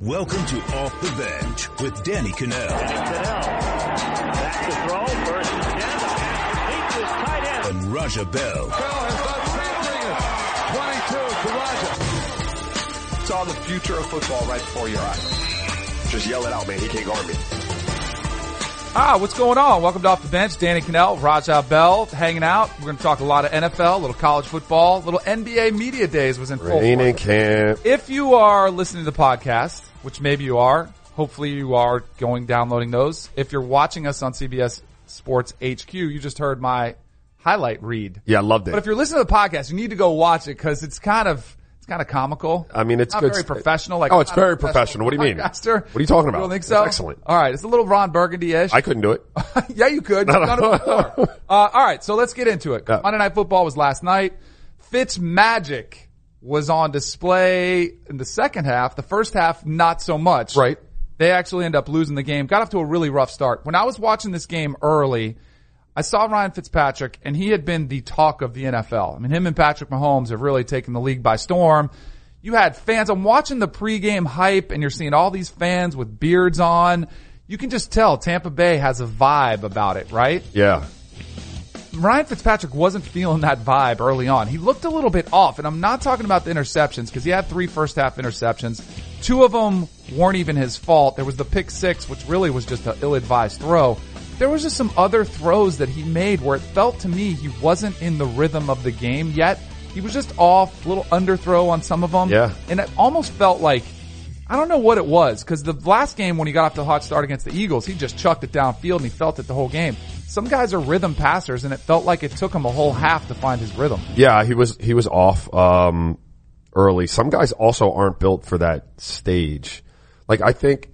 Welcome to Off the Bench with Danny Kanell. Kanell. Back to throw. First and ten. The pass complete to tight end. And Raja Bell. Bell has done 22 to Raja. Saw the future of football right before your eyes. Just yell it out, man. He can't guard me. Ah, what's going on? Welcome to Off the Bench. Danny Kanell, Raja Bell, hanging out. We're going to talk a lot of NFL, a little college football, a little NBA media days was in full Raining force. camp. If you are listening to the podcast, which maybe you are, hopefully you are going downloading those. If you're watching us on CBS Sports HQ, you just heard my highlight read. Yeah, I loved it. But if you're listening to the podcast, you need to go watch it because it's kind of it's kind of comical. I mean, it's very professional. Like Oh, it's I'm not a very professional. What do you mean? podcaster. What are you talking about? You don't think It's so? excellent. All right, it's a little Ron Burgundy-ish. I couldn't do it. yeah, you could. You've done it before. Uh, all right, so let's get into it. Yeah. Monday Night Football was last night. Fitz Magic was on display in the second half. The first half, not so much. Right. They actually end up losing the game. Got off to a really rough start. When I was watching this game early, I saw Ryan Fitzpatrick, and he had been the talk of the NFL. I mean, him and Patrick Mahomes have really taken the league by storm. You had fans. I'm watching the pregame hype, and you're seeing all these fans with beards on. You can just tell Tampa Bay has a vibe about it, right? Yeah. Ryan Fitzpatrick wasn't feeling that vibe early on. He looked a little bit off, and I'm not talking about the interceptions because he had three first half interceptions. Two of them weren't even his fault. There was the pick six, which really was just an ill-advised throw. There was just some other throws that he made where it felt to me he wasn't in the rhythm of the game yet. He was just off, little underthrow on some of them. Yeah. And it almost felt like I don't know what it was because the last game when he got off to a hot start against the Eagles, he just chucked it downfield and he felt it the whole game. Some guys are rhythm passers and it felt like it took him a whole half to find his rhythm. Yeah, he was, he was off, um, early. Some guys also aren't built for that stage. Like, I think,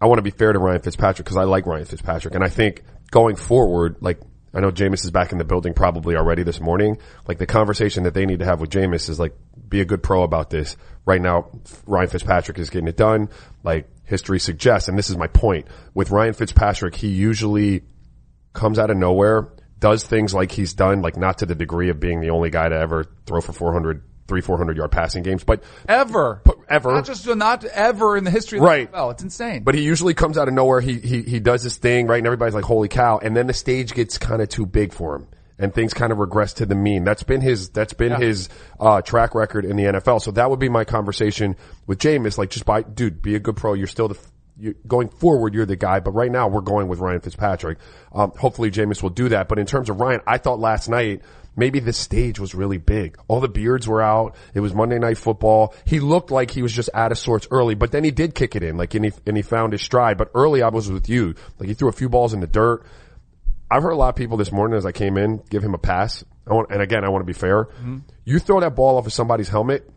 I want to be fair to Ryan Fitzpatrick because I like Ryan Fitzpatrick and I think going forward, like, I know Jameis is back in the building probably already this morning. Like the conversation that they need to have with Jameis is like, be a good pro about this. Right now, Ryan Fitzpatrick is getting it done. Like history suggests, and this is my point. With Ryan Fitzpatrick, he usually comes out of nowhere, does things like he's done, like not to the degree of being the only guy to ever throw for 400, three, 400 yard passing games, but Ever. ever. Not just not ever in the history of Right. the NFL. It's insane. But he usually comes out of nowhere. He, he, he does his thing, right? And everybody's like, holy cow. And then the stage gets kind of too big for him and things kind of regress to the mean. That's been his, that's been his, uh, track record in the NFL. So that would be my conversation with Jameis. Like, just by, dude, be a good pro. You're still the, you, going forward, you're the guy, but right now we're going with Ryan Fitzpatrick. Um, hopefully Jameis will do that. But in terms of Ryan, I thought last night, maybe the stage was really big. All the beards were out. It was Monday night football. He looked like he was just out of sorts early, but then he did kick it in, like, and he, and he found his stride. But early I was with you. Like he threw a few balls in the dirt. I've heard a lot of people this morning as I came in give him a pass. I want, and again, I want to be fair. Mm-hmm. You throw that ball off of somebody's helmet,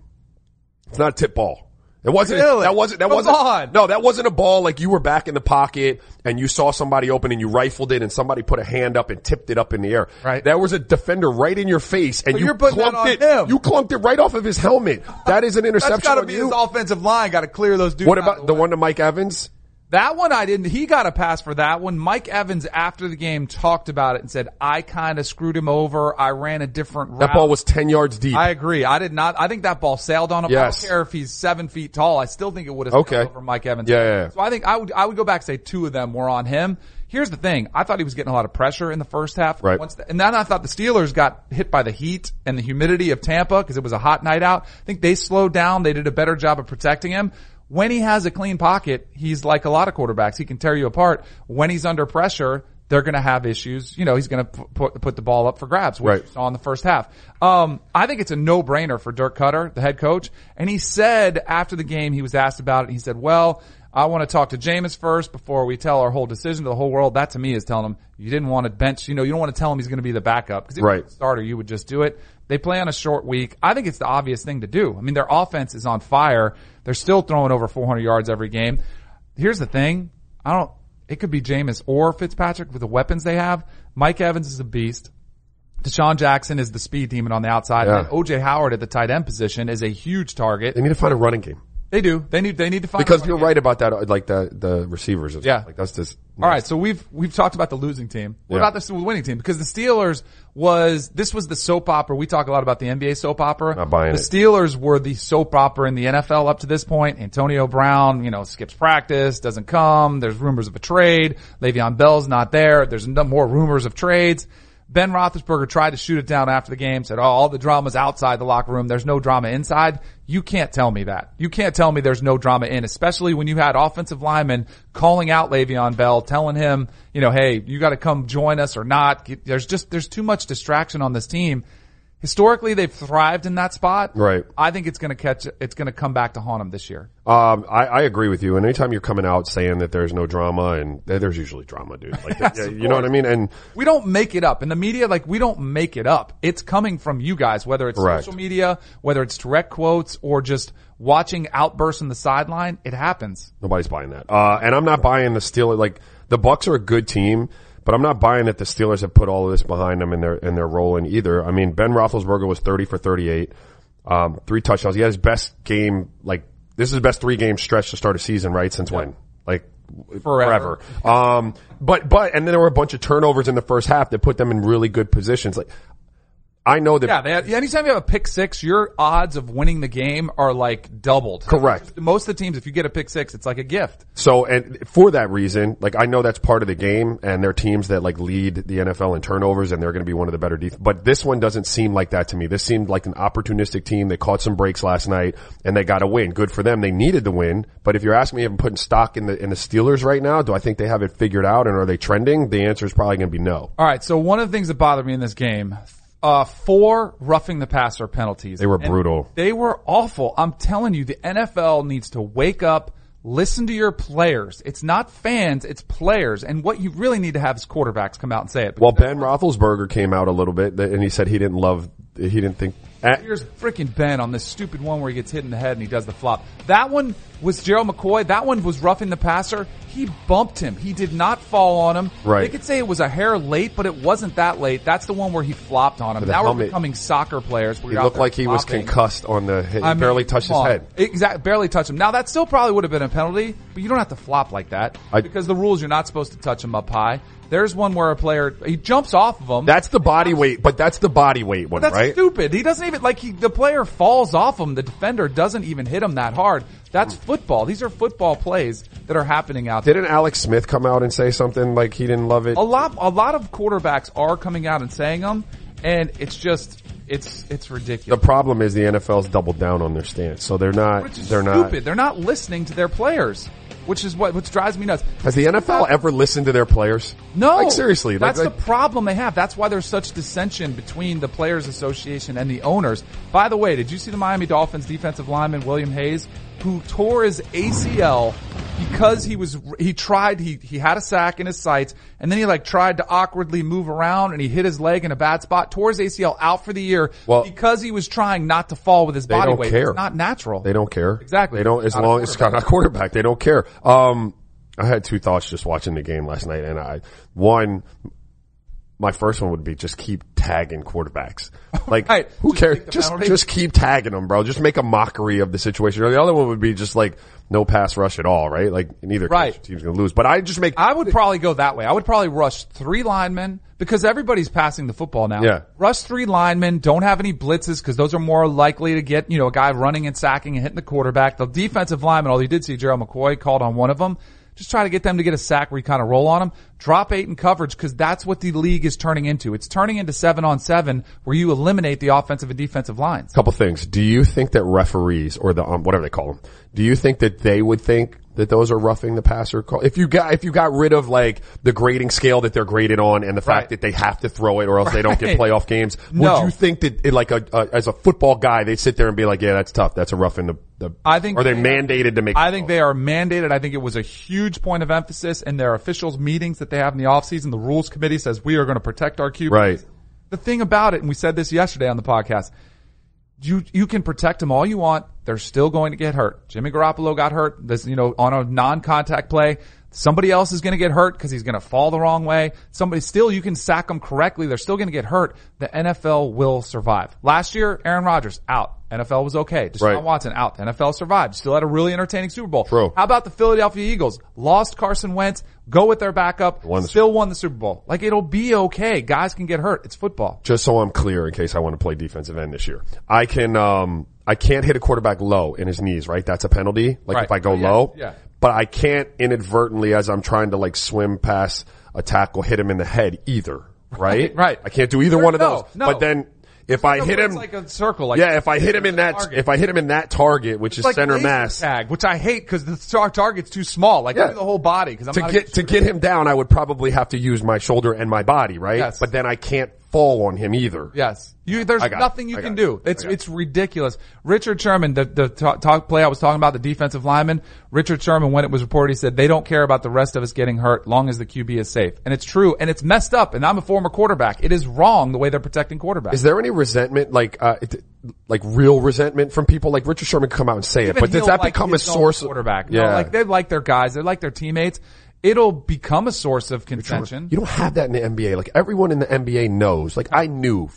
it's not a tip ball. It wasn't. Really? That wasn't. That Come wasn't. on. No, that wasn't a ball like you were back in the pocket and you saw somebody open and you rifled it and somebody put a hand up and tipped it up in the air. Right. That was a defender right in your face and you you're clunked it. him. You clunked it right off of his helmet. That is an interception That's got to be you. his offensive line. Got to clear those dudes. what about the way. one to Mike Evans? That one I didn't. He got a pass for that one. Mike Evans after the game talked about it and said, "I kind of screwed him over. I ran a different route." That ball was 10 yards deep. I agree. I did not. I think that ball sailed on him. Yes. I don't care if he's seven feet tall. I still think it would have Okay. sailed over Mike Evans. Yeah, yeah, yeah. So I think I would. I would go back and say two of them were on him. Here's the thing. I thought he was getting a lot of pressure in the first half. Right. Once the, and then I thought the Steelers got hit by the heat and the humidity of Tampa because it was a hot night out. I think they slowed down. They did a better job of protecting him. When he has a clean pocket, he's like a lot of quarterbacks. He can tear you apart. When he's under pressure, they're going to have issues. You know, he's going to put, put the ball up for grabs, which Right. we saw in the first half. Um, I think it's a no-brainer for Dirk Koetter, the head coach. And he said after the game, he was asked about it. He said, well, I want to talk to Jameis first before we tell our whole decision to the whole world. That to me is telling him you didn't want to bench, you know, you don't want to tell him he's going to be the backup because if Right. you're the starter, you would just do it. They play on a short week. I think it's the obvious thing to do. I mean, their offense is on fire. They're still throwing over 400 yards every game. Here's the thing. I don't, it could be Jameis or Fitzpatrick with the weapons they have. Mike Evans is a beast. DeSean Jackson is the speed demon on the outside. Yeah. And OJ Howard at the tight end position is a huge target. They need to find a running game. They do. They need. They need to find Because you're right about that, uh, like the the receivers. Yeah. stuff. like that's just. All right, so we've we've talked about the losing team. What Yeah. about the winning team? Because the Steelers was this was the soap opera. We talk a lot about the NBA soap opera. Not buying the it. Steelers were the soap opera in the NFL up to this point. Antonio Brown, you know, skips practice, doesn't come. There's rumors of a trade. Le'Veon Bell's not there. There's no more rumors of trades. Ben Roethlisberger tried to shoot it down after the game, said, oh, all the drama's outside the locker room. There's no drama inside. You can't tell me that. You can't tell me there's no drama in, especially when you had offensive linemen calling out Le'Veon Bell, telling him, you know, hey, you got to come join us or not. There's just, there's too much distraction on this team. Historically, they've thrived in that spot. Right. I think it's going to catch, it's going to come back to haunt them this year. Um, I, I agree with you. And anytime you're coming out saying that there's no drama, and there's usually drama, dude. Like, Yes, yeah, you know what I mean? And We don't make it up. In the media, like we don't make it up. It's coming from you guys, whether it's Correct. social media, whether it's direct quotes or just watching outbursts on the sideline. It happens. Nobody's buying that. Uh, and I'm not buying the Steelers. Like the Bucks are a good team, but I'm not buying that the Steelers have put all of this behind them and they're and they're rolling either. I mean, Ben Roethlisberger was 30 for 38, um, three touchdowns. He had his best game. Like this is the best three game stretch to start a season, right? Since when? Like Forever. forever. Um, but but and then there were a bunch of turnovers in the first half that put them in really good positions. Like I know that Yeah, they anytime you have a pick six, your odds of winning the game are like doubled. Correct. Most of the teams, if you get a pick six, it's like a gift. So, and for that reason, like I know that's part of the game, and there are teams that like lead the NFL in turnovers, and they're going to be one of the better def- But this one doesn't seem like that to me. This seemed like an opportunistic team. They caught some breaks last night, and they got a win. Good for them. They needed the win. But if you're asking me if I'm putting stock in the in the Steelers right now, do I think they have it figured out, and are they trending? The answer is probably going to be no. All right. So one of the things that bothered me in this game, uh, four roughing the passer penalties. They were And brutal. They were awful. I'm telling you, the NFL needs to wake up, listen to your players. It's not fans, it's players. And what you really need to have is quarterbacks come out and say it. Well, Ben Roethlisberger came out a little bit, and he said he didn't love, he didn't think. eh, Here's freaking Ben on this stupid one where he gets hit in the head and he does the flop. That one was Gerald McCoy. That one was roughing the passer. He bumped him. He did not fall on him. Right. They could say it was a hair late, but it wasn't that late. That's the one where he flopped on him. Now we're becoming soccer players. he looked like he was concussed on the. He I mean, barely touched his head. Exactly, barely touched him. Now that still probably would have been a penalty, but you don't have to flop like that I- because the rules you're not supposed to touch him up high. There's one where a player he jumps off of him. That's the body weight, but that's the body weight one, That's right? stupid. He doesn't even like he, the player falls off him. The defender doesn't even hit him that hard. That's football. These are football plays that are happening out there. Didn't Alex Smith come out and say something like he didn't love it? A lot, a lot of quarterbacks are coming out and saying them, and it's just, it's, it's ridiculous. The problem is the NFL's doubled down on their stance, so they're not. They're stupid. not. They're not listening to their players, which is what, which drives me nuts. Has the NFL ever listened to their players? No, like seriously. That's like, the problem they have. That's why there's such dissension between the Players Association and the owners. By the way, did you see the Miami Dolphins defensive lineman William Hayes, who tore his ACL because he was he tried he he had a sack in his sights and then he like tried to awkwardly move around and he hit his leg in a bad spot, tore his ACL out for the year Well- because he was trying not to fall with his They body don't weight. care. It's not natural. they don't care. Exactly. They don't as Not long as it's not a quarterback. They don't care. Um, I had two thoughts just watching the game last night, and I one. My first one would be just keep tagging quarterbacks. Like, Right. who Just cares? Just, penalty. just keep tagging them, bro. Just make a mockery of the situation. Or the other one would be just like no pass rush at all, right? Like neither Right. team's gonna lose. But I just make I would probably go that way. I would probably rush three linemen because everybody's passing the football now. Yeah. Rush three linemen. Don't have any blitzes because those are more likely to get, you know, a guy running and sacking and hitting the quarterback. The defensive lineman, although you did see Gerald McCoy called on one of them, just try to get them to get a sack where you kind of roll on them. Drop eight in coverage because that's what the league is turning into. It's turning into seven on seven where you eliminate the offensive and defensive lines. Couple things. Do you think that referees or the um, whatever they call them, do you think that they would think that those are roughing the passer call? If you got if you got rid of like the grading scale that they're graded on and the fact Right. that they have to throw it or else they don't get playoff games, No. would you think that it, like a, a as a football guy they sit there and be like, yeah, that's tough. That's a roughing the, the I think are they they- mandated to make? I think they are mandated. I think it was a huge point of emphasis in their officials meetings that they have in the offseason. The rules committee says we are going to protect our QBs. Right. The thing about it, and we said this yesterday on the podcast, you, you can protect them all you want. they're still going to get hurt. Jimmy Garoppolo got hurt this, you know, on a non-contact play. Somebody else is going to get hurt because he's going to fall the wrong way. Somebody still, you can sack them correctly. They're still going to get hurt. The NFL will survive. Last year, Aaron Rodgers out. NFL was okay. Deshaun Right. Watson out. NFL survived. Still had a really entertaining Super Bowl. True. How about the Philadelphia Eagles? Lost Carson Wentz. Go with their backup. Won the still won the Super Bowl. Like it'll be okay. Guys can get hurt. It's football. just so I'm clear in case I want to play defensive end this year. I can, um, I can't hit a quarterback low in his knees, right? That's a penalty. Like Right. if I go Oh, yeah. low. Yeah. But I can't inadvertently, as I'm trying to like swim past a tackle, hit him in the head either, right? Right. I can't do either one of no, those. no. But then if I hit It's him, like a circle. Like yeah, if I hit him in that, target. if I hit him in that target, which is like center mass, tag, which I hate because the tar- target's too small. Like Yeah. the whole body because to not get to get him down, I would probably have to use my shoulder and my body, right? Yes. But then I can't fall on him either. Yes. You, there's it. nothing you can it. do. It's, it. it's ridiculous. Richard Sherman, the, the talk, talk play I was talking about, the defensive lineman, Richard Sherman, when it was reported, he said, they don't care about the rest of us getting hurt long as the QB is safe. And it's true. And it's messed up. And I'm a former quarterback. It is wrong the way they're protecting quarterbacks. Is there any resentment, like, uh, like real resentment from people? Like Richard Sherman come out and say it, but does that like become a source? quarterback? Yeah, No, like they like their guys. They like their teammates. It'll become a source of contention. you don't have that in the NBA. Like everyone in the NBA knows. Like I knew,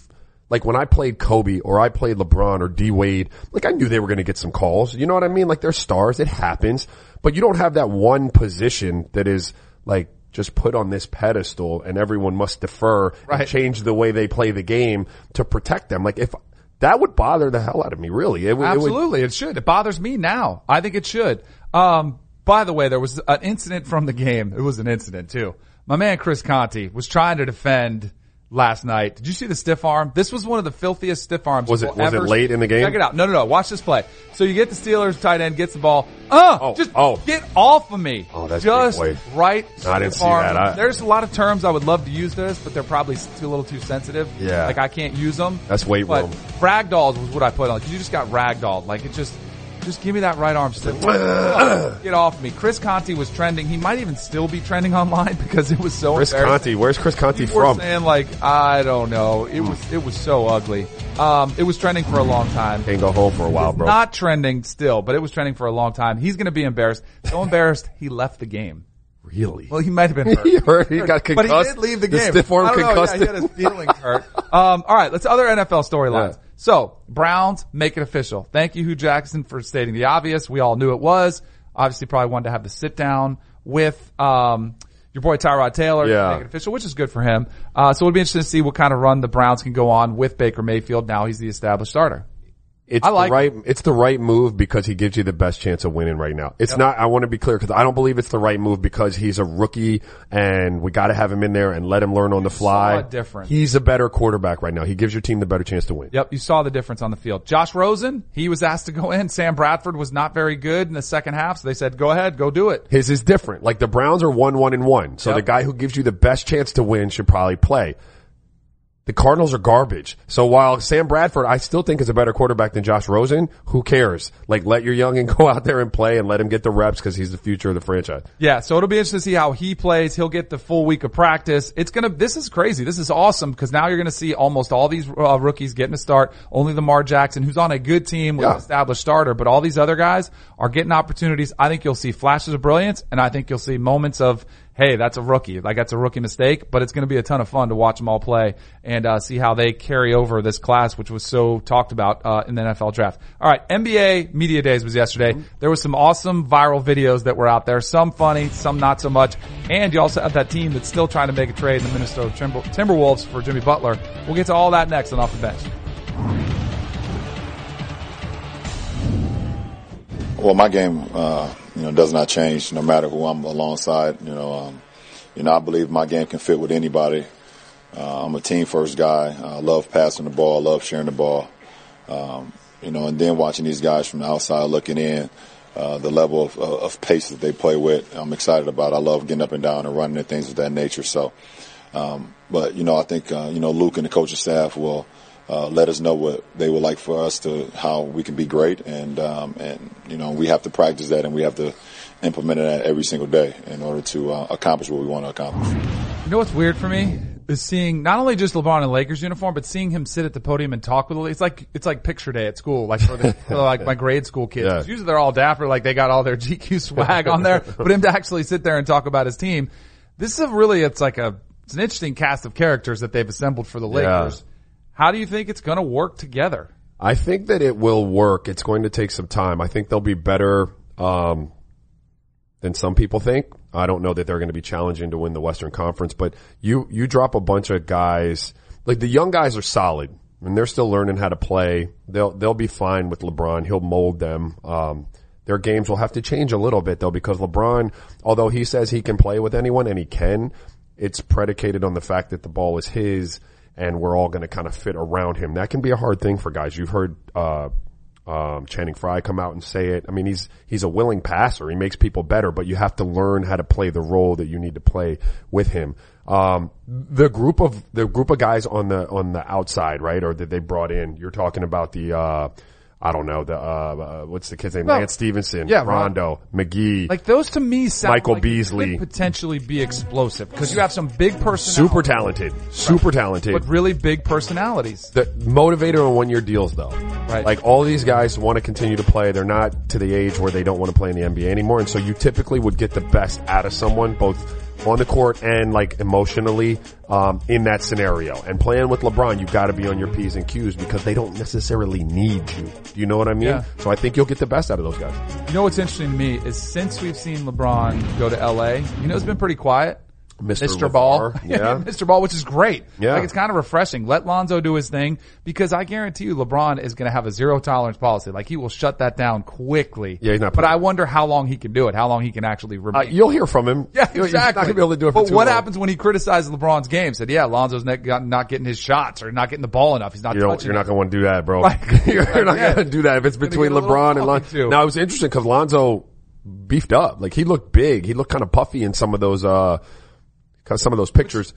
like when I played Kobe or I played LeBron or D Wade, like I knew they were going to get some calls. You know what I mean? Like they're stars. It happens, but you don't have that one position that is like just put on this pedestal and everyone must defer Right. and change the way they play the game to protect them. Like if that would bother the hell out of me, really. It, would- it would, Absolutely, it should. It bothers me now. I think it should. Um, by the way, there was an incident from the game. It was an incident too. My man Chris Conte was trying to defend last night. Did you see the stiff arm? This was one of the filthiest stiff arms. Was it- was it late in the game? Check it out. No, no, no. Watch this play. So you get the Steelers tight end gets the ball. Uh, Oh, just oh. get off of me. Oh, that's just right. I didn't see arm. that. I- There's a lot of terms I would love to use this, but they're probably too a little too sensitive. Yeah. Like I can't use them. That's weight but room. Ragdolled was what I put on. You just got ragdolled. Like it just, just give me that right arm stiff. Get off me. Chris Conte was trending. He might even still be trending online because it was so Chris. Conte, where's Chris Conte People were from? saying like, I don't know. It was, it was so ugly. Um, it was trending for a long time. Can't go home for a while, bro. Not trending still, but it was trending for a long time. He's going to be embarrassed. So embarrassed, he left the game. really? Well, he might have been hurt. He hurt- he got concussed. But he did leave the The game. stiff arm know, concussed yeah, he had his feelings hurt. Um, all right, let's other NFL storylines. Yeah. So Browns make it official. Thank you, Hue Jackson, for stating the obvious. We all knew it was. Obviously, probably wanted to have the sit down with um, your boy Tyrod Taylor Yeah. make it official, which is good for him. Uh, so it'll be interesting to see what kind of run the Browns can go on with Baker Mayfield. Now he's the established starter. It's I like the right. It's the right move because he gives you the best chance of winning right now. It's not. I want to be clear because I don't believe it's the right move because he's a rookie and we got to have him in there and let him learn on the fly. difference. He's a better quarterback right now. He gives your team the better chance to win. Yep, you saw the difference on the field. Josh Rosen, he was asked to go in. Sam Bradford was not very good in the second half, so they said, "Go ahead, go do it." His is different. Like the Browns are one, one, and one. So Yep. the guy who gives you the best chance to win should probably play. The Cardinals are garbage. So while Sam Bradford, I still think is a better quarterback than Josh Rosen, who cares? Like let your youngin go out there and play and let him get the reps because he's the future of the franchise. Yeah, so it'll be interesting to see how he plays. He'll get the full week of practice. It's gonna, this is crazy. This is awesome because now you're gonna see almost all these uh, rookies getting a start. Only Lamar Jackson, who's on a good team with Yeah. an established starter, but all these other guys are getting opportunities. I think you'll see flashes of brilliance and I think you'll see moments of, hey, that's a rookie. Like that's a rookie mistake, but it's gonna be a ton of fun to watch them all play and, uh, see how they carry over this class, which was so talked about, uh, in the NFL draft. All right. NBA Media Days was yesterday. There was some awesome viral videos that were out there. Some funny, some not so much. And you also have that team that's still trying to make a trade in the Minnesota Timber- Timberwolves for Jimmy Butler. We'll get to all that next on Off the Bench. Well, my game, uh, you know, does not change no matter who I'm alongside. You know, um, you know, I believe my game can fit with anybody. Uh, I'm a team first guy. I love passing the ball, I love sharing the ball. Um, you know, and then watching these guys from the outside looking in, uh, the level of, of pace that they play with, I'm excited about. I love getting up and down and running and things of that nature. So, um, but you know, I think uh, you know Luke and the coaching staff will uh, let us know what they would like for us to how we can be great, and um, and you know we have to practice that and we have to implement that every single day in order to uh, accomplish what we want to accomplish. You know what's weird for me? is seeing not only just LeBron in Lakers uniform, but seeing him sit at the podium and talk with. It's like it's like picture day at school, like for, the, for like my grade school kids. Yeah. 'Cause Usually they're all dapper, like they got all their GQ swag on there. But him to actually sit there and talk about his team, this is a really it's like a it's an interesting cast of characters that they've assembled for the Yeah. How do you think it's going to work together? I think that it will work. It's going to take some time. I think they'll be better um, than some people think. I don't know that they're going to be challenging to win the Western Conference, but you you drop a bunch of guys like the young guys are solid and they're still learning how to play. They'll they'll be fine with LeBron. He'll mold them. Um, their games will have to change a little bit though because LeBron, although he says he can play with anyone and he can, it's predicated on the fact that the ball is his and we're all going to kind of fit around him. That can be a hard thing for guys. You've heard uh, um, Channing Frye come out and say it. I mean, he's he's a willing passer. He makes people better, but you have to learn how to play the role that you need to play with him. Um, the group of the group of guys on the on the outside, right, or that they brought in. You're talking about the. Uh, I don't know the uh, uh, what's the kid's name? No. Lance Stephenson, Yeah, Ron- Rondo, McGee, Like those to me sound Michael like Beasley. could potentially be explosive because you have some big personalities, super talented, super talented. but really big personalities. the motivator on one year deals though. Right. Like all these guys want to continue to play. They're not to the age where they don't want to play in the NBA anymore. And so you typically would get the best out of someone both on the court and like emotionally, um, in that scenario. And playing with LeBron, you've got to be on your P's and Q's because they don't necessarily need you. Do you know what I mean? Yeah. So I think you'll get the best out of those guys. You know what's interesting to me is since we've seen LeBron go to LA, you know it's been pretty quiet. Mr. Mr. Ball. Yeah. Mr. Ball, which is great. Yeah. Like it's kind of refreshing. Let Lonzo do his thing because I guarantee you LeBron is going to have a zero tolerance policy. Like he will shut that down quickly. Yeah, he's not But I wonder how long he can do it, how long he can actually Uh, you'll hear from him. yeah, exactly. He's not going to be able to do it But what long. happens when he criticizes LeBron's game? Said, yeah, Lonzo's not, not getting his shots or not getting the ball enough. He's not You you're it. not going to want to do that, bro. You're not Yeah. going to do that if it's between get a little LeBron and Lonzo. Now it was interesting because Lonzo beefed up. Like he looked big. He looked kind of puffy in some of those, uh, of some of those pictures.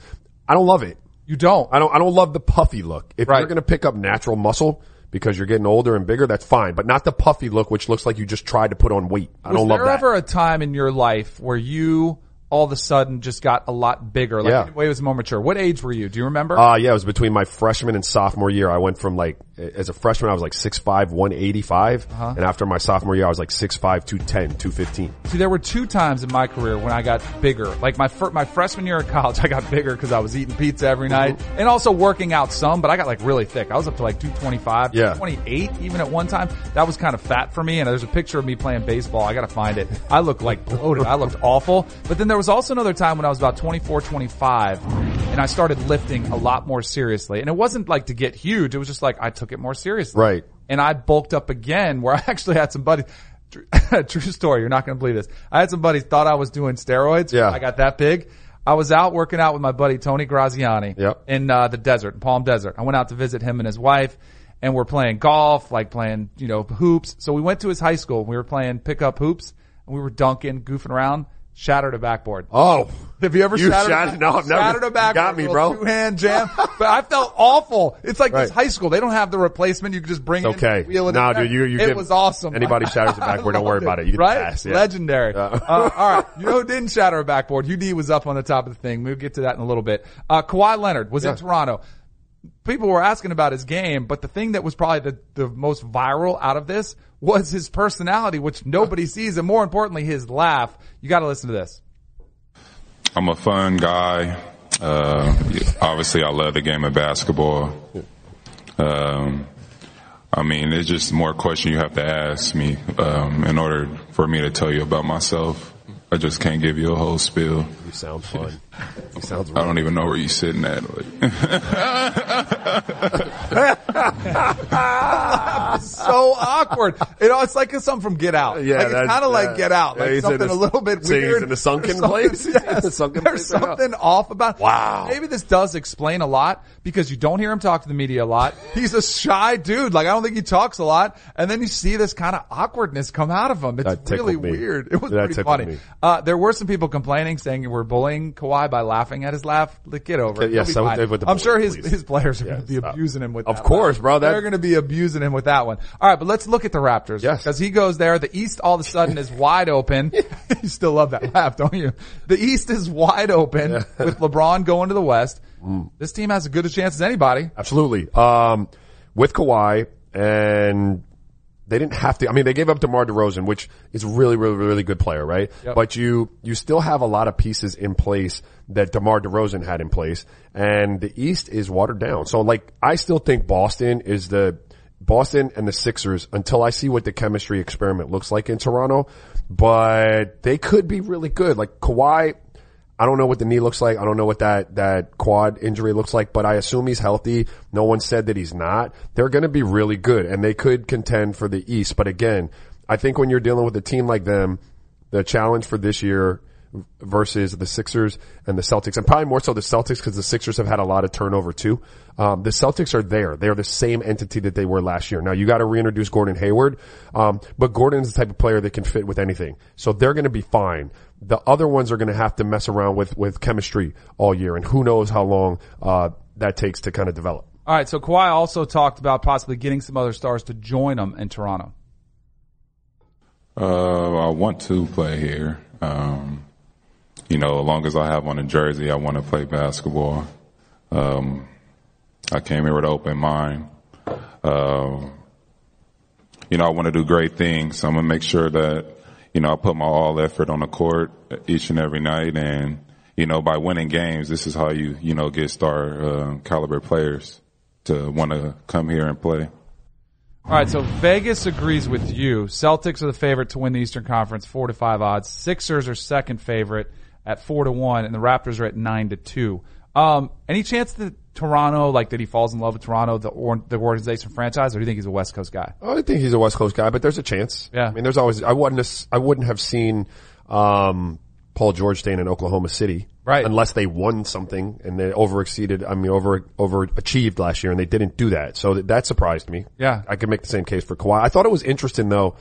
I don't love it. You don't. I don't, I don't love the puffy look. If Right. you're going to pick up natural muscle because you're getting older and bigger, that's fine, but not the puffy look, which looks like you just tried to put on weight. I Was don't love there that. ever a time in your life where you all of a sudden just got a lot bigger? Like, Yeah. in a way it was more mature. What age were you? Do you remember? Uh, yeah, it was between my freshman and sophomore year. I went from like, as a freshman, I was like 6'5", 185. Uh-huh. And after my sophomore year, I was like 6'5", 210, 215. See, there were two times in my career when I got bigger. Like my fir- my freshman year of college, I got bigger because I was eating pizza every night Mm-hmm. and also working out some. But I got like really thick. I was up to like 225, Yeah. 228 even at one time. That was kind of fat for me. And there's a picture of me playing baseball. I got to find it. I looked like bloated. I looked awful. But then there was also another time when I was about 24, 25 and I started lifting a lot more seriously. And it wasn't like to get huge. It was just like I took it more seriously. Right. And I bulked up again where I actually had some buddies. True, true story. You're not going to believe this. I had some buddies thought I was doing steroids. Yeah. I got that big. I was out working out with my buddy Tony Graziani Yep. in uh, the desert, Palm Desert. I went out to visit him and his wife and we're playing golf, like playing, you know, hoops. So we went to his high school. We were playing pickup hoops and we were dunking, goofing around, shattered a backboard. Oh. Have you ever You shattered, shattered- no, I've never- shattered a backboard? got me, bro. Two hand jam. but I felt awful. It's like this high school. They don't have the replacement. You can just bring It's it okay. in, wheel it No, dude, you- you It was awesome. anybody shatters a backboard, don't worry loved about it. You get right? pass, yeah. Legendary. Yeah. uh, all right. You know who didn't shatter a backboard? UD was up on the top of the thing. We'll get to that in a little bit. Uh, Kawhi Leonard was in Toronto. People were asking about his game, but the thing that was probably the, the most viral out of this was his personality, which nobody sees, and more importantly, his laugh. You got to listen to this. I'm a fun guy. Uh, obviously, I love the game of basketball. Um, I mean, it's just more question you have to ask me um, in order for me to tell you about myself. I just can't give you a whole spiel. You sound fun. You sounds I don't even know where you're sitting at. Like, so awkward. You know, it's like something from Get Out. Yeah, like it's kind of like. Get Out, like he's in something a- a little bit so he's weird. in a sunken place? something- He's sunken There's place right something off about. Wow. Maybe this does explain a lot because you don't hear him talk to the media a lot. He's a shy dude. Like I don't think he talks a lot, and then you see this kind of awkwardness come out of him. It's really me. weird. It was That pretty funny. me. Uh, there were some people complaining, saying we're bullying Kawhi by laughing at his laugh. Like, get over it. Yeah, be so fine. with- with the I'm sure his, please. his players are Yeah, going to be stop. abusing him with that. Of course, bro, that- They're going to be abusing him with that one. All right, but let's look at the Raptors. Yes. Because he goes there. The East all of a sudden is wide open. you still love that laugh, don't you? The East is wide open with LeBron going to the West. Mm. This team has as good a chance as anybody. Absolutely. Um, with Kawhi and they didn't have to. I mean, they gave up DeMar DeRozan, which is really, really, really good player, right? Yep. But you, you still have a lot of pieces in place that DeMar DeRozan had in place and the East is watered down. So like, I still think Boston is the, Boston and the Sixers until I see what the chemistry experiment looks like in Toronto, but they could be really good. Like Kawhi, I don't know what the knee looks like. I don't know what that, that quad injury looks like, but I assume he's healthy. No one said that he's not. They're going to be really good and they could contend for the East. But again, I think when you're dealing with a team like them, the challenge for this year versus the Sixers and the Celtics, and probably more so the Celtics because the Sixers have had a lot of turnover too. Um, the Celtics are there. They're the same entity that they were last year. Now you got to reintroduce Gordon Hayward, um, but Gordon is the type of player that can fit with anything. So they're going to be fine. The other ones are going to have to mess around with with chemistry all year, and who knows how long uh, that takes to kind of develop. All right, so Kawhi also talked about possibly getting some other stars to join him in Toronto. Uh, I want to play here. Um, you know, as long as I have on a jersey, I want to play basketball. Um, I came here with an open mind. Um, you know, I want to do great things. So I'm gonna make sure that, you know, I put my all effort on the court each and every night. And, you know, by winning games, this is how you, you know, get star, uh, caliber players to want to come here and play. All right, so Vegas agrees with you. Celtics are the favorite to win the Eastern Conference, four to five odds. Sixers are second favorite at four to one, and the Raptors are at nine to two. Um, any chance that Toronto, like that he falls in love with Toronto, the or, the organization franchise, or do you think he's a West Coast guy? I think he's a West Coast guy, but there's a chance. Yeah. I mean, there's always, I wouldn't have, I wouldn't have seen, um, Paul George staying in Oklahoma City. Right. Unless they won something and they overexceeded, I mean, over, overachieved last year and they didn't do that. So that, that surprised me. Yeah. I could make the same case for Kawhi. I thought it was interesting though.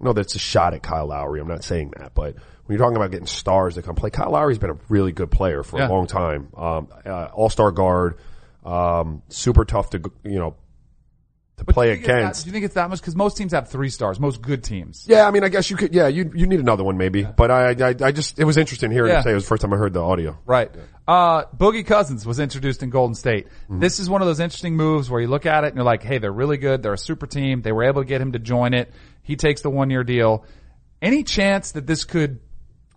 No, that's a shot at Kyle Lowry. I'm not saying that, but when you're talking about getting stars that come play, Kyle Lowry's been a really good player for Yeah. a long time. Um, uh, all-star guard, um, super tough to, you know, to play do you it's that- against. do you think it's that much? Because most teams have three stars, most good teams. Yeah, I mean, I guess you could. Yeah, you you need another one maybe. But I, I I just it was interesting hearing Yeah. him say it was the first time I heard the audio. Right. Uh, Boogie Cousins was introduced in Golden State. Mm-hmm. This is one of those interesting moves where you look at it and you're like, hey, they're really good. They're a super team. They were able to get him to join it. He takes the one year deal. Any chance that this could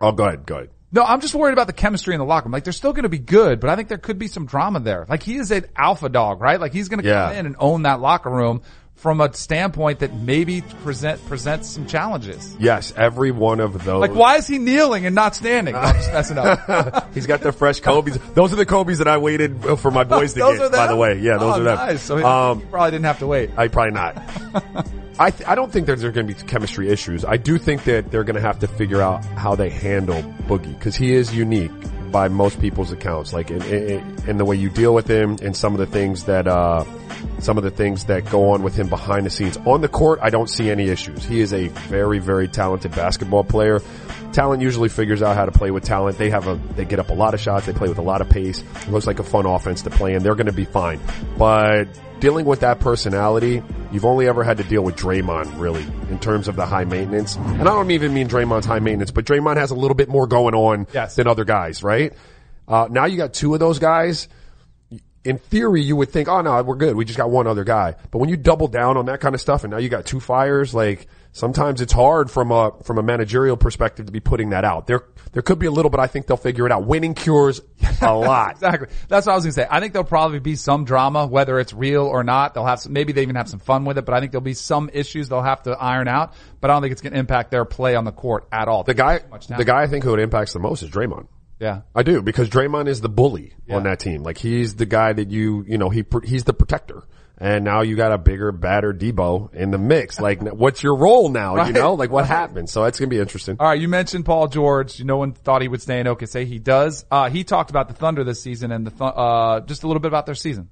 Oh, go ahead, go ahead. No, I'm just worried about the chemistry in the locker room. Like they're still going to be good, but I think there could be some drama there. Like he is an alpha dog, right? Like he's going to Yeah. come in and own that locker room from a standpoint that maybe present presents some challenges. Yes, every one of those. Like why is he kneeling and not standing? I'm just messing up. He's got the fresh Kobe's. Those are the Kobe's that I waited for my boys to get. By the way, yeah, those Oh, are them. Nice. So um, he probably didn't have to wait. I probably not. I th- I don't think there's going to be chemistry issues. I do think that they're going to have to figure out how they handle Boogie because he is unique by most people's accounts. Like in, in, in the way you deal with him and some of the things that uh, some of the things that go on with him behind the scenes. On the court, I don't see any issues. He is a very very talented basketball player. Talent usually figures out how to play with talent. They have a they get up a lot of shots. They play with a lot of pace. It looks like a fun offense to play, and they're going to be fine. But dealing with that personality, you've only ever had to deal with Draymond, really, in terms of the high maintenance. And I don't even mean Draymond's high maintenance, but Draymond has a little bit more going on Yes. than other guys, right? Uh, now you got two of those guys. In theory, you would think, oh no, we're good. We just got one other guy. But when you double down on that kind of stuff and now you got two fires, like sometimes it's hard from a, from a managerial perspective to be putting that out. There, there could be a little, but I think they'll figure it out. Winning cures a lot. Exactly. That's what I was going to say. I think there'll probably be some drama, whether it's real or not. They'll have some, maybe they even have some fun with it, but I think there'll be some issues they'll have to iron out. But I don't think it's going to impact their play on the court at all. The guy, the guy I think who it impacts the most is Draymond. Yeah. I do because Draymond is the bully Yeah. on that team. Like he's the guy that you, you know, he, he's the protector. And now you got a bigger, badder Debo in the mix. Like, what's your role now? Right. You know, like what happened? So that's gonna be interesting. All right, you mentioned Paul George. No one thought he would stay in OKC. He does. Uh, he talked about the Thunder this season and the th- uh, just a little bit about their season.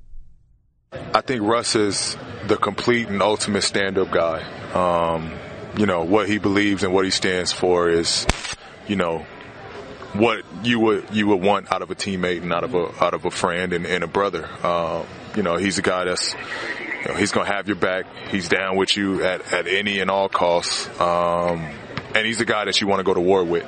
I think Russ is the complete and ultimate stand-up guy. Um, you know, what he believes and what he stands for is, you know, what you would you would want out of a teammate and out of a out of a friend and, and a brother. Uh, you know, he's a guy that's you know, he's gonna have your back. He's down with you at, at any and all costs. Um, and he's a guy that you want to go to war with.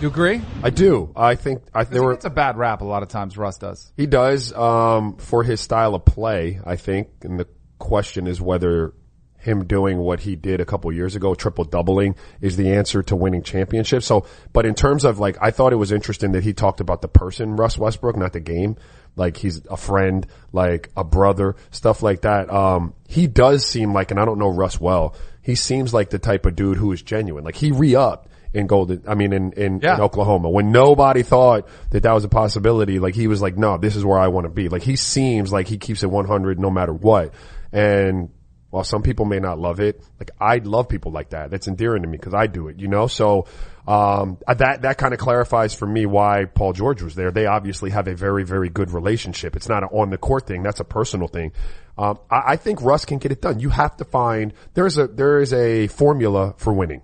You agree? I do. I think I, there were. It's a bad rap a lot of times. Russ does. He does um, for his style of play, I think. And the question is whether him doing what he did a couple years ago, triple doubling, is the answer to winning championships. So, but in terms of like, I thought it was interesting that he talked about the person Russ Westbrook, not the game. Like he's a friend, like a brother, stuff like that. Um, he does seem like, and I don't know Russ well, he seems like the type of dude who is genuine. Like he re-upped in Golden, I mean, in, in, Yeah. in Oklahoma when nobody thought that that was a possibility. Like he was like, no, this is where I want to be. Like he seems like he keeps it 100 no matter what. And while some people may not love it, like I love people like that. That's endearing to me because I do it, you know? So, um, uh, that, that kind of clarifies for me why Paul George was there. They obviously have a very, very good relationship. It's not an on the court thing. That's a personal thing. Um, I, I think Russ can get it done. You have to find, there's a, there is a formula for winning.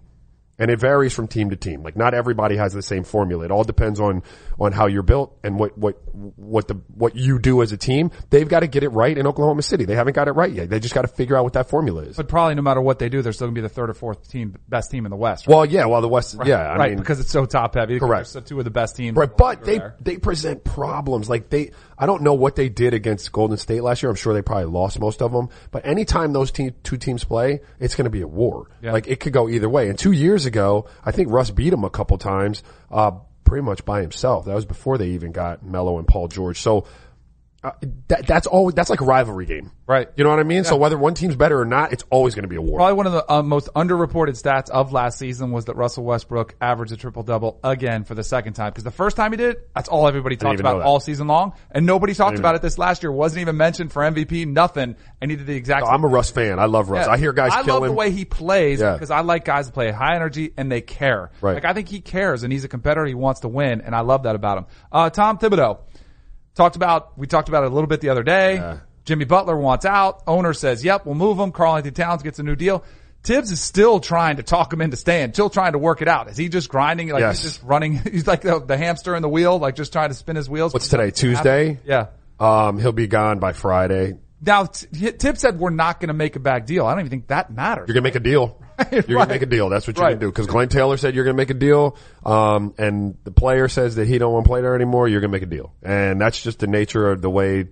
And it varies from team to team. Like not everybody has the same formula. It all depends on, on how you're built and what, what, what the, what you do as a team. They've got to get it right in Oklahoma City. They haven't got it right yet. They just got to figure out what that formula is. But probably no matter what they do, they're still gonna be the third or fourth team, best team in the West. Well, yeah, well the West, yeah, I right, mean, because it's so top heavy. Correct. They're two of the best teams. Right, in the league but they there. they present problems. Like they, I don't know what they did against Golden State last year. I'm sure they probably lost most of them. But anytime those te- two teams play, it's going to be a war. Yeah. Like it could go either way. And two years ago, I think Russ beat him a couple times, uh, pretty much by himself. That was before they even got Melo and Paul George. So. Uh, that, that's always, that's like a rivalry game. Right. You know what I mean? So whether one team's better or not, it's always going to be a war. Probably one of the uh, most underreported stats of last season was that Russell Westbrook averaged a triple double again for the second time. Because the first time he did, that's all everybody talked about all season long, and nobody talked about it this last year. wasn't even mentioned for MVP. Nothing, and he did the exact. I'm a Russ fan. I love Russ. Yeah. I hear guys I love him. the way he plays Yeah. because I like guys that play high energy and they care. Right. Like I think he cares and he's a competitor. He wants to win, and I love that about him. Uh, Tom Thibodeau talked about. We talked about it a little bit the other day. Jimmy Butler wants out. Owner says, "Yep, we'll move him." Karl-Anthony Towns gets a new deal. Tibbs is still trying to talk him into staying, still trying to work it out. Is he just grinding? Like Yes. he's just running. He's like the, the hamster in the wheel, like just trying to spin his wheels. What's today? Tuesday? Yeah. Um, he'll be gone by Friday. Now, T- Tibbs said we're not going to make a bad deal. I don't even think that matters. You're gonna make a deal. You're gonna make a deal. That's what you're Right. gonna do. Because Glenn Taylor said you're gonna make a deal, um, and the player says that he don't want to play there anymore. You're gonna make a deal, and that's just the nature of the way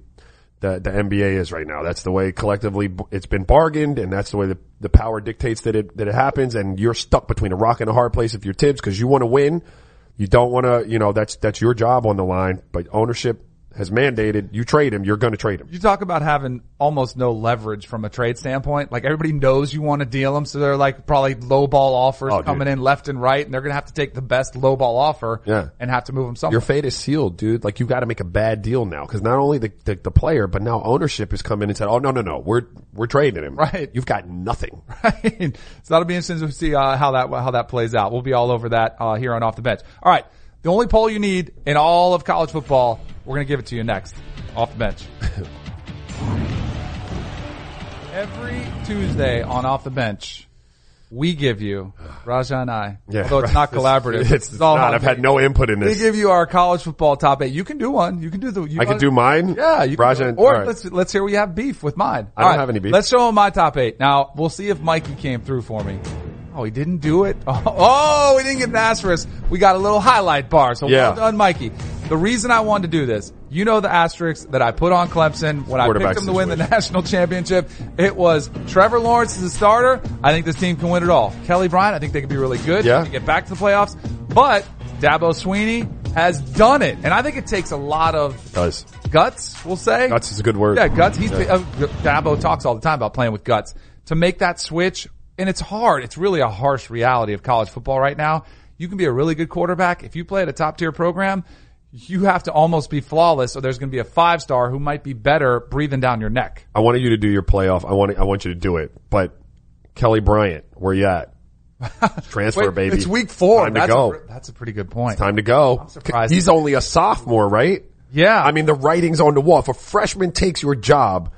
the the NBA is right now. That's the way collectively it's been bargained, and that's the way the the power dictates that it that it happens. And you're stuck between a rock and a hard place if you're Tibbs because you want to win. You don't want to, you know, that's that's your job on the line. But ownership has mandated you trade him. You're going to trade him. You talk about having almost no leverage from a trade standpoint. Like everybody knows you want to deal them, so they're like probably low ball offers Oh, dude. coming in left and right, and they're going to have to take the best low ball offer Yeah. and have to move them somewhere. Your fate is sealed, dude. Like you got to make a bad deal now because not only the, the the player, but now ownership has come in and said, "Oh no, no, no, we're we're trading him." Right. You've got nothing. Right? So that'll be interesting to see uh, how that how that plays out. We'll be all over that uh, here on Off the Bench. All right, the only poll you need in all of college football, we're going to give it to you next. Off the bench. Every Tuesday on Off the Bench, we give you Raja and I. Yeah, although it's right. not collaborative. It's, all not. I've had no input in this. We give you our college football top eight. You can do one. You can do the. You I can do mine. Yeah, you can do or right. let's let's hear we have beef with mine. I All don't have any beef. Let's show him my top eight. Now we'll see if Mikey came through for me. Oh, he didn't do it. Oh, oh we didn't get an asterisk. We got a little highlight bar. So Yeah. well done, Mikey. The reason I wanted to do this, you know the asterisk that I put on Clemson when I picked them to win the national championship. It was Trevor Lawrence is a starter. I think this team can win it all. Kelly Bryant, I think they could be really good. Yeah. They get back to the playoffs. But Dabo Swinney has done it. And I think it takes a lot of Does guts, we'll say. Guts is a good word. Yeah, guts. He's uh, Dabo talks all the time about playing with guts to make that switch, and it's hard. It's really a harsh reality of college football right now. You can be a really good quarterback if you play at a top tier program. You have to almost be flawless, or there's going to be a five star who might be better breathing down your neck. I wanted you to do your playoff. I want I want you to do it. But Kelly Bryant, where you at? Transfer, Wait, baby. It's week four. Time to go. A, that's a pretty good point. Time to go. I'm surprised. He's only a sophomore, right? Yeah. I mean, the writing's on the wall. If a freshman takes your job,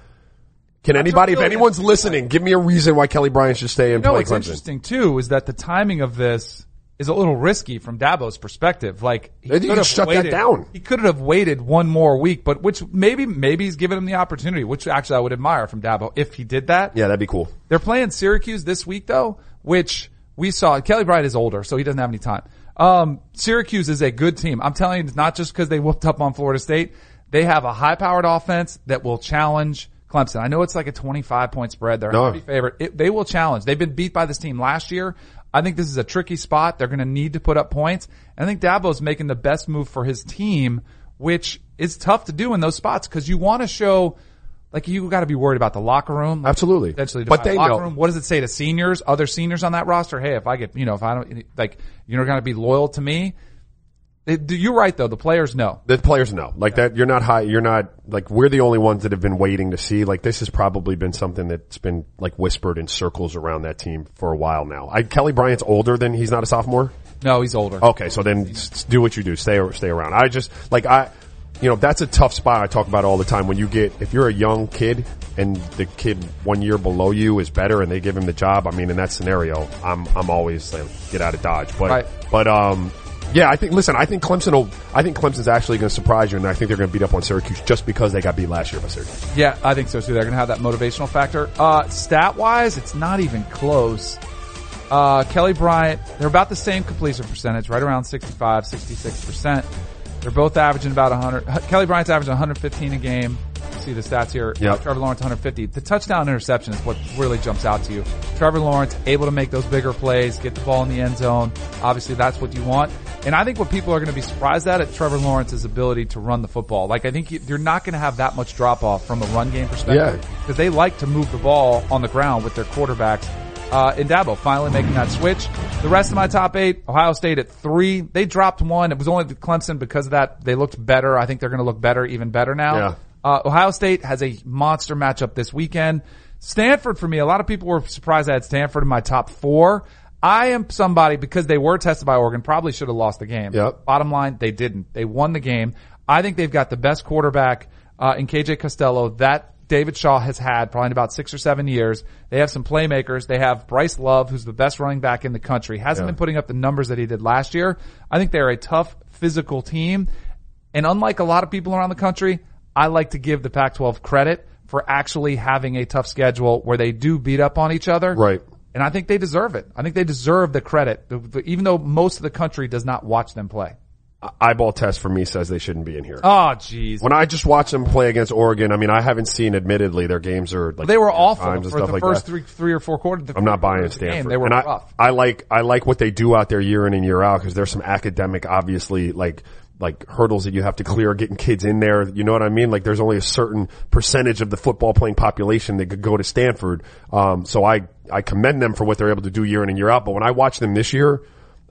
can anybody, really if anyone's listening, give me a reason why Kelly Bryant should stay and You know play what's Clemson? interesting too is that the timing of this is a little risky from Dabo's perspective. Like he could have shut that waited, down. He could have waited one more week, but which maybe maybe he's given him the opportunity, which actually I would admire from Dabo if he did that. Yeah, that'd be cool. They're playing Syracuse this week though, which we saw. Kelly Bryant is older, so he doesn't have any time. Um, Syracuse is a good team. I'm telling you, it's not just because they whooped up on Florida State. They have a high powered offense that will challenge Clemson. I know it's like a 25 point spread. They're No. a heavy favorite. It, they will challenge. They've been beat by this team last year. I think this is a tricky spot. They're going to need to put up points. And I think Dabo's making the best move for his team, which is tough to do in those spots because you want to show like you got to be worried about the locker room. Absolutely. Potentially, But they locker know- room. What does it say to seniors, other seniors on that roster? Hey, if I get, you know, if I don't, like, you're going to be loyal to me. It, you're right though. The players know. The players know, like that. You're not high. You're not like we're the only ones that have been waiting to see. Like this has probably been something that's been like whispered in circles around that team for a while now. I, Kelly Bryant's older than he's not a sophomore. No, he's older. Okay, so then do what you do. Stay stay around. I just like I, you know, that's a tough spot. I talk about all the time. When you get if you're a young kid and the kid one year below you is better and they give him the job. I mean, in that scenario, I'm I'm always like, get out of dodge. But Right. but um. Yeah, I think. Listen, I think Clemson. Will, I think Clemson's actually going to surprise you, and I think they're going to beat up on Syracuse just because they got beat last year by Syracuse. Yeah, I think so too. They're going to have that motivational factor. Uh, stat wise, it's not even close. Uh, Kelly Bryant, they're about the same completion percentage, right around 65, 66%. They're both averaging about 100. Kelly Bryant's averaging 115 a game. See the stats here. Yep. Trevor Lawrence 150. The touchdown interception is what really jumps out to you. Trevor Lawrence able to make those bigger plays, get the ball in the end zone. Obviously that's what you want. And I think what people are going to be surprised at at Trevor Lawrence's ability to run the football. Like I think you- you're not going to have that much drop off from a run game perspective Yeah. because they like to move the ball on the ground with their quarterbacks. Uh, in Dabo finally making that switch. The rest of my top eight, Ohio State at three. They dropped one. It was only Clemson because of that. They looked better. I think they're going to look better, even better now. Yeah. Uh, Ohio State has a monster matchup this weekend. Stanford for me, a lot of people were surprised I had Stanford in my top four. I am somebody because they were tested by Oregon, probably should have lost the game. Yep. Bottom line, they didn't. They won the game. I think they've got the best quarterback uh, in KJ Costello that David Shaw has had probably in about six or seven years. They have some playmakers. They have Bryce Love, who's the best running back in the country. Hasn't been putting up the numbers that he did last year. I think they're a tough physical team. And unlike a lot of people around the country, I like to give the Pac-12 credit for actually having a tough schedule where they do beat up on each other. Right. And I think they deserve it. I think they deserve the credit, even though most of the country does not watch them play. Eyeball test for me says they shouldn't be in here. Oh, jeez. When I just watch them play against Oregon, I mean, I haven't seen, admittedly, their games are like They were times awful and for stuff the like first that. three, three or four quarters. I'm not buying quarters of the game. Stanford. They were and I, rough. I like I like what they do out there year in and year out because there's some academic, obviously, like like hurdles that you have to clear getting kids in there. You know what I mean? Like there's only a certain percentage of the football playing population that could go to Stanford. Um, so I I commend them for what they're able to do year in and year out. But when I watch them this year,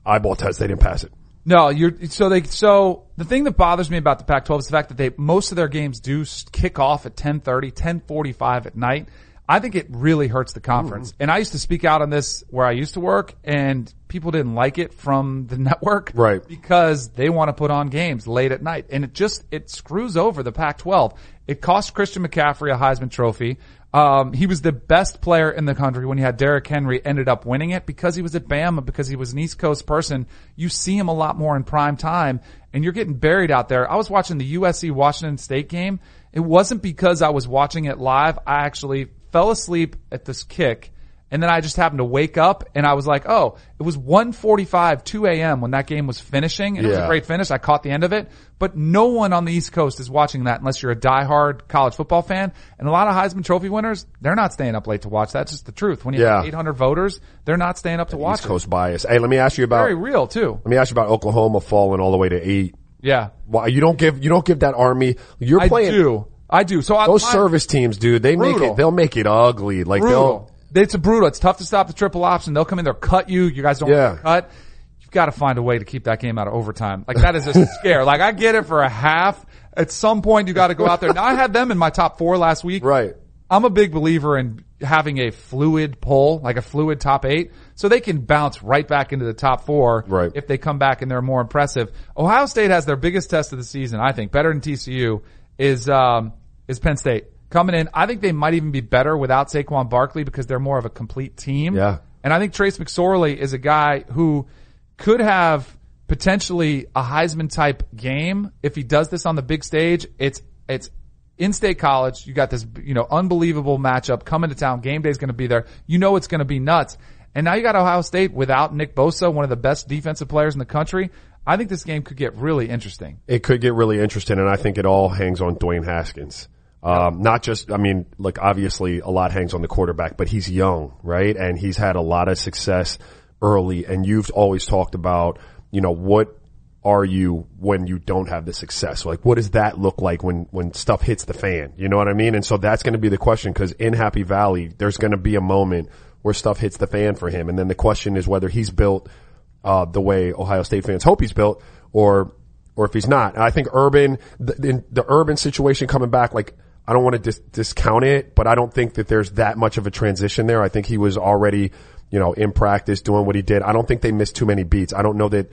eyeball test, they didn't pass it. No, you're so they so the thing that bothers me about the Pac-12 is the fact that they most of their games do kick off at 10:30, 10:45 at night. I think it really hurts the conference. And I used to speak out on this where I used to work and people didn't like it from the network. Right. Because they want to put on games late at night. And it just, it screws over the Pac-12. It cost Christian McCaffrey a Heisman trophy. Um, he was the best player in the country when he had Derrick Henry ended up winning it because he was at Bama, because he was an East Coast person. You see him a lot more in prime time and you're getting buried out there. I was watching the USC Washington State game. It wasn't because I was watching it live. I actually fell asleep at this kick and then I just happened to wake up and I was like, oh, it was 1.45, 2 a.m. when that game was finishing and it was a great finish. I caught the end of it, but no one on the East Coast is watching that unless you're a diehard college football fan. And a lot of Heisman Trophy winners, they're not staying up late to watch. That's just the truth. When you have Yeah. 800 voters, they're not staying up to watch East it. Coast bias. Hey, let me ask you about Very real too. let me ask you about Oklahoma falling all the way to eight. Yeah. Why you don't give you don't give that army? You're I playing do. I do. So I, those my- service teams, dude. they make it. They'll make it ugly. Like brutal. They'll. It's a brutal. It's tough to stop the triple option. They'll come in there, cut you. You guys don't Yeah. want to cut. You've got to find a way to keep that game out of overtime. Like that is a scare. Like I get it for a half. At some point, you got to go out there. Now I had them in my top four last week. right. I'm a big believer in having a fluid poll, like a fluid top eight, so they can bounce right back into the top four Right. if they come back and they're more impressive. Ohio State has their biggest test of the season, I think, better than TCU, is, um, is Penn State. Coming in, I think they might even be better without Saquon Barkley because they're more of a complete team. Yeah. And I think Trace McSorley is a guy who could have potentially a Heisman type game if he does this on the big stage. It's it's in-state college. You got this you know unbelievable matchup coming to town. Game day is going to be there. You know it's going to be nuts. And now you got Ohio State without Nick Bosa, one of the best defensive players in the country. I think this game could get really interesting. It could get really interesting, and I think it all hangs on Dwayne Haskins. Um, not just, I mean, like obviously a lot hangs on the quarterback, but he's young, right? And he's had a lot of success early, and you've always talked about, you know, what are you when you don't have the success? Like, what does that look like when, when stuff hits the fan? You know what I mean? And so that's going to be the question because in Happy Valley, there's going to be a moment where stuff hits the fan for him. And then the question is whether he's built, uh, the way Ohio State fans hope he's built or, or if he's not. I think Urban, the, the Urban situation coming back, like, I don't want to dis- discount it, but I don't think that there's that much of a transition there. I think he was already, you know, in practice doing what he did. I don't think they missed too many beats. I don't know that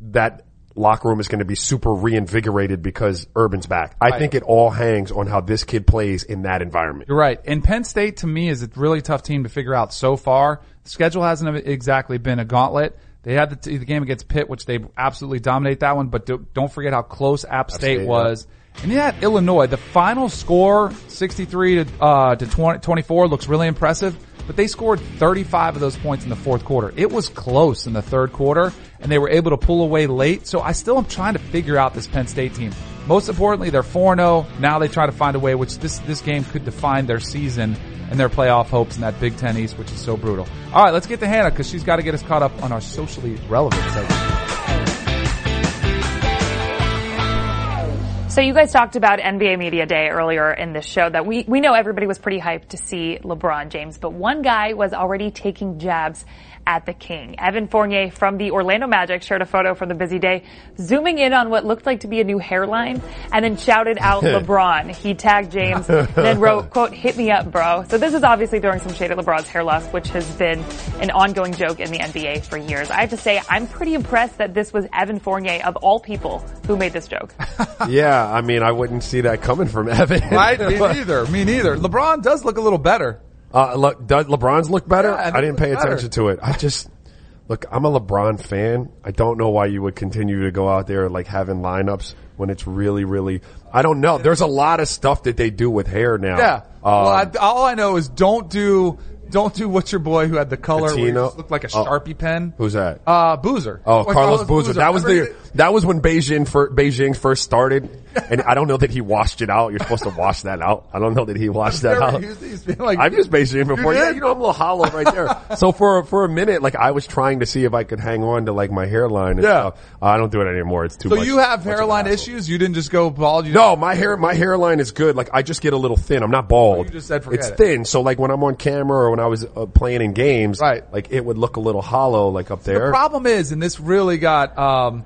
that locker room is going to be super reinvigorated because Urban's back. I think it all hangs on how this kid plays in that environment. You're right. And Penn State to me is a really tough team to figure out so far. The schedule hasn't exactly been a gauntlet. They had the, t- the game against Pitt, which they absolutely dominate that one, but do, don't forget how close App State, State, was. And yeah, Illinois, the final score, 63 to, uh, to 20, 24 looks really impressive, but they scored 35 of those points in the fourth quarter. It was close in the third quarter and they were able to pull away late. So I still am trying to figure out this Penn State team. Most importantly, they're 4-0. Now they try to find a way, which this, this game could define their season and their playoff hopes in that Big Ten East, which is so brutal. All right, let's get to Hannah because she's got to get us caught up on our socially relevant segment. So you guys talked about NBA Media Day earlier in this show that we, we know everybody was pretty hyped to see LeBron James, but one guy was already taking jabs at the king. Evan Fournier from the Orlando Magic shared a photo from the busy day, zooming in on what looked like to be a new hairline, and then shouted out LeBron. He tagged James, and then wrote, quote, hit me up, bro. So this is obviously throwing some shade at LeBron's hair loss, which has been an ongoing joke in the NBA for years. I have to say, I'm pretty impressed that this was Evan Fournier, of all people, who made this joke. yeah, I mean, I wouldn't see that coming from Evan. Right? Me neither. Me neither. LeBron does look a little better. Uh, look, does LeBron's look better? Yeah, I I didn't pay better. attention to it. I just look. I'm a LeBron fan. I don't know why you would continue to go out there like having lineups when it's really, really. I don't know. There's a lot of stuff that they do with hair now. Yeah. well, I, Um, all I know is don't do don't do what's your boy who had the color where Patino? just looked like a Oh. sharpie pen. who's that? Uh, Boozer. Oh, Carlos Boozer. That was Remember the that was when Beijing fir- Beijing first started, and I don't know that he washed it out. You're supposed to wash that out. I don't know that he washed that out. used- he used to be like- I've used Beijing before. You Yeah, you know I'm a little hollow right there. so for for a minute, like I was trying to see if I could hang on to like my hairline. And Yeah. I don't do it anymore. It's too So much. you have much of a hairline issues? You didn't just go bald? You No, my hair, my hairline is good. Like I just get a little thin. I'm not bald. You just said forget it's it. thin. So like when I'm on camera or when I was uh, playing in games, Right. Like it would look a little hollow, like up there. The problem is, and this really got, um,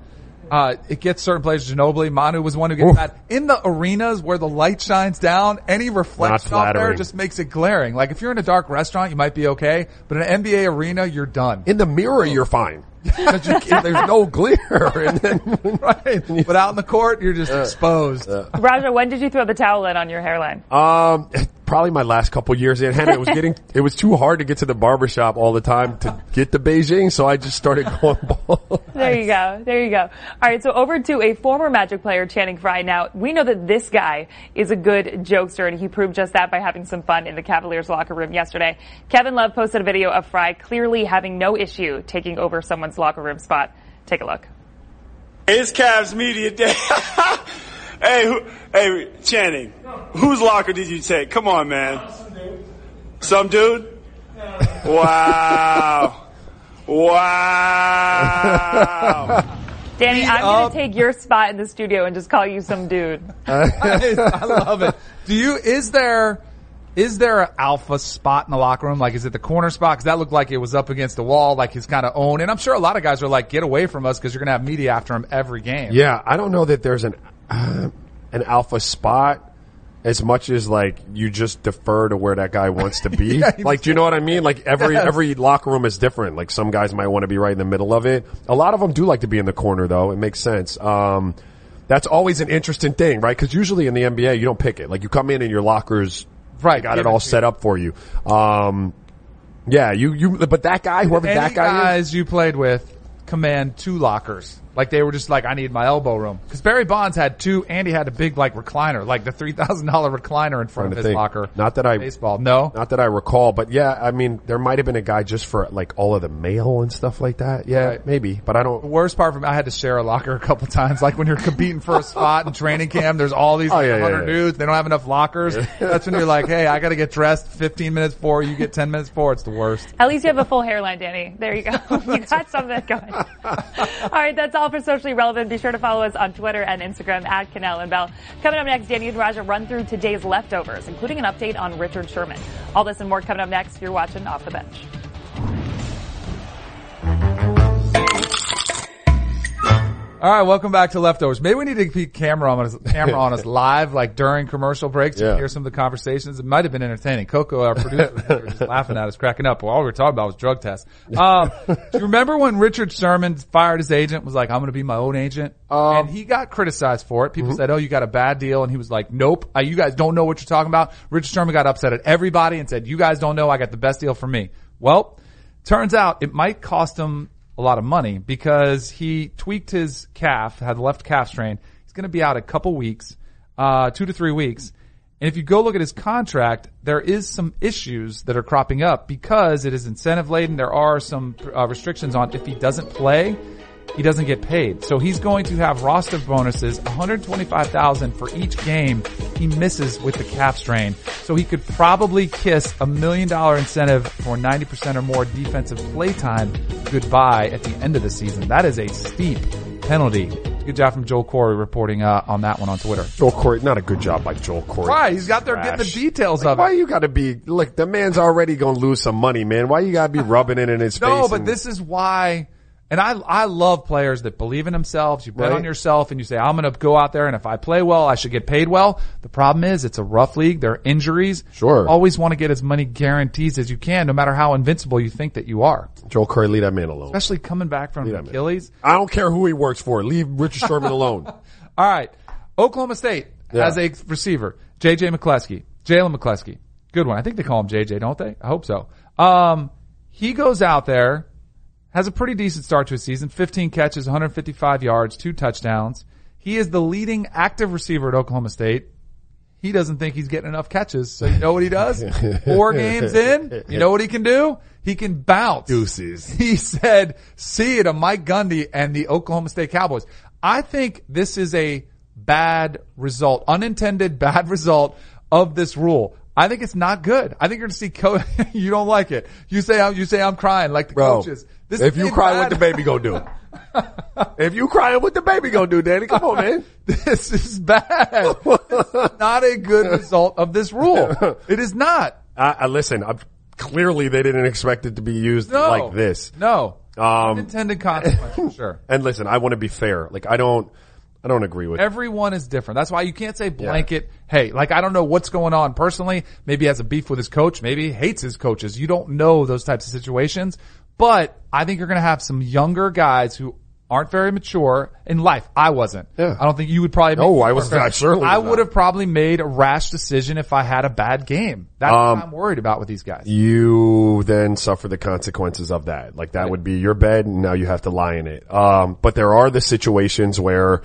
uh, it gets certain players, Ginobili, Manu was one who gets Oof. that. In the arenas where the light shines down, any reflection off there just makes it glaring. Like if you're in a dark restaurant, you might be okay, but in an NBA arena, you're done. in the mirror, you're fine. 'Cause you there's no glare. And then, right. But out in the court, you're just exposed. Roger, when did you throw the towel in on your hairline? um, probably my last couple years in Hannah, it was getting, it was too hard to get to the barbershop all the time to get to Beijing. So I just started going bald. There you go. There you go. All right. So over to a former Magic player, Channing Frye. Now, we know that this guy is a good jokester, and he proved just that by having some fun in the Cavaliers locker room yesterday. Kevin Love posted a video of Frye clearly having no issue taking over someone's locker room spot. Take a look. It's Cavs Media Day. hey, who, hey, Channing, whose locker did you take? Come on, man. Uh, some dude? Wow. Wow. Danny, I'm going to take your spot in the studio and just call you some dude. I love it. Do you, is there, is there an alpha spot in the locker room? Like, is it the corner spot? Cause that looked like it was up against the wall, like his kind of own. And I'm sure a lot of guys are like, get away from us because you're going to have media after him every game. Yeah, I don't know that there's an uh, an alpha spot as much as like you just defer to where that guy wants to be. Yeah, like, do you know what I mean? Like every Yes. every locker room is different. Like some guys might want to be right in the middle of it. A lot of them do like to be in the corner though. It makes sense. Um, that's always an interesting thing, right? Because usually in the NBA you don't pick it. Like you come in and your lockers Right, got it it all to set up for you. Um, yeah, you you. But that guy, whoever Any that guy is, guys you played with command two lockers. Like they were just like, I need my elbow room. Cause Barry Bonds had two, and he had a big like recliner, like the $3,000 recliner in front of his think. locker. Not that I Baseball. No. Not that I recall, but yeah, I mean, there might have been a guy just for like all of the mail and stuff like that. Yeah, Right. maybe, but I don't. worst part for me, I had to share a locker a couple times. Like when you're competing for a spot in training camp, there's all these Oh, yeah, yeah, 100 yeah. dudes. They don't have enough lockers. That's when you're like, hey, I got to get dressed 15 minutes before. You get 10 minutes before. It's the worst. At least you have a full hairline, Danny. There you go. you got something going. all right, that's all for socially relevant. Be sure to follow us on Twitter and Instagram at Kanell and Bell. Coming up next, Danny and Raja run through today's leftovers, including an update on Richard Sherman. All this and more coming up next. You're watching Off the Bench. All right, welcome back to Leftovers. Maybe we need to keep camera on us, camera on us live, like during commercial breaks. to Yeah. hear some of the conversations. It might have been entertaining. Coco, our producer, was just laughing at us, cracking up. Well, all we were talking about was drug tests. Um, do you remember when Richard Sherman fired his agent? Was like, "I'm going to be my own agent," Um, and he got criticized for it. People mm-hmm. said, "Oh, you got a bad deal," and he was like, "Nope, uh, you guys don't know what you're talking about." Richard Sherman got upset at everybody and said, "You guys don't know. I got the best deal for me." Well, turns out it might cost him a lot of money because he tweaked his calf, had left calf strain. He's going to be out a couple weeks, uh, two to three weeks. And if you go look at his contract, there is some issues that are cropping up because it is incentive laden. There are some uh, restrictions on if he doesn't play, he doesn't get paid. So he's going to have roster bonuses, 125,000 for each game he misses with the calf strain. So he could probably kiss a million dollar incentive for 90% or more defensive play time goodbye at the end of the season. That is a steep penalty. Good job from Joel Corry reporting uh, on that one on Twitter. Joel Corry, not a good job by Joel Corry. Why? he's got there getting the details Like, of why it. Why you gotta be, look, the man's already gonna lose some money, man. Why you gotta be rubbing it in his face? No, but and- this is why, and I I love players that believe in themselves. You bet Right. on yourself, and you say, "I'm going to go out there, and if I play well, I should get paid well." The problem is, it's a rough league. There are injuries. Sure. Always want to get as many guarantees as you can, no matter how invincible you think that you are. Joel Corry, leave that man alone. Especially coming back from Leave that man. Achilles. I don't care who he works for. Leave Richard Sherman alone. All right, Oklahoma State Yeah. has a receiver, JJ McCleskey, Jalen McCleskey. Good one. I think they call him JJ, don't they? I hope so. Um, he goes out there, has a pretty decent start to his season, 15 catches, 155 yards, two touchdowns. He is the leading active receiver at Oklahoma State. He doesn't think he's getting enough catches. So you know what he does? Four games in, you know what he can do? He can bounce. Deuces. He said, see you to Mike Gundy and the Oklahoma State Cowboys. I think this is a bad result, unintended bad result of this rule. I think it's not good. I think you're to see co- you don't like it. You say I'm, you say I'm crying like the Bro, coaches. This if you cry, bad- what the baby gonna do? if you crying, what the baby gonna do, Danny? Come on, man. This is bad. This is not a good result of this rule. It is not. I, I listen. I'm, clearly, they didn't expect it to be used No. like this. No. Um, Unintended consequence sure. And listen, I want to be fair. Like, I don't, I don't agree with. Everyone is different. That's why you can't say blanket. Hey, like I don't know what's going on personally. Maybe he has a beef with his coach. Maybe he hates his coaches. You don't know those types of situations. But I think you're going to have some younger guys who aren't very mature in life. I wasn't. Yeah. I don't think you would probably. No, I was- I certainly I would not. have probably made a rash decision if I had a bad game. That's Um, what I'm worried about with these guys. you then suffer the consequences of that. Like that would be your bed and now you have to lie in it. Um, but there are the situations where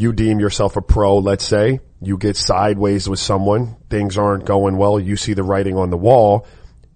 you deem yourself a pro, let's say, you get sideways with someone, things aren't going well, you see the writing on the wall,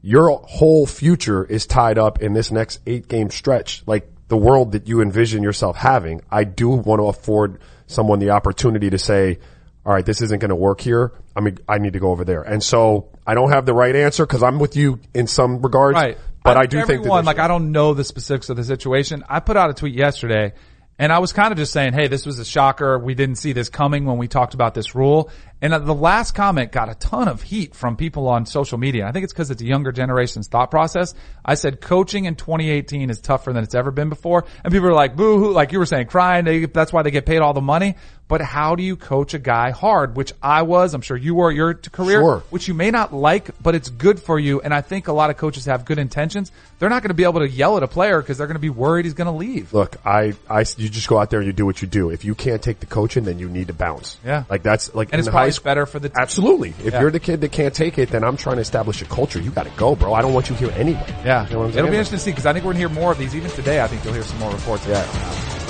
your whole future is tied up in this next eight game stretch. Like the world that you envision yourself having, I do want to afford someone the opportunity to say, all right, this isn't going to work here. I mean, I need to go over there. And so I don't have the right answer because I'm with you in some regards. Right. But I, think do think that everyone, like. I don't know the specifics of the situation. I put out a tweet yesterday and I was kind of just saying, Hey, this was a shocker. We didn't see this coming when we talked about this rule. And uh, the last comment got a ton of heat from people on social media. I think it's because it's a younger generation's thought process. I said coaching in 2018 is tougher than it's ever been before. And people are like, boo hoo, like you were saying, crying. They, that's why they get paid all the money. But how do you coach a guy hard, which I was, I'm sure you were your career, Sure. which you may not like, but it's good for you. And I think a lot of coaches have good intentions. They're not going to be able to yell at a player because they're going to be worried he's going to leave. Look, I, I, you just go out there and you do what you do. If you can't take the coaching, then you need to bounce. Yeah. Like that's like And in it's probably better for the team. Absolutely. If Yeah. you're the kid that can't take it, then I'm trying to establish a culture. You got to go, bro. I don't want you here anyway. Yeah, You know it'll be interesting to see because I think we're going to hear more of these. Even today, I think you'll hear some more reports. Yeah.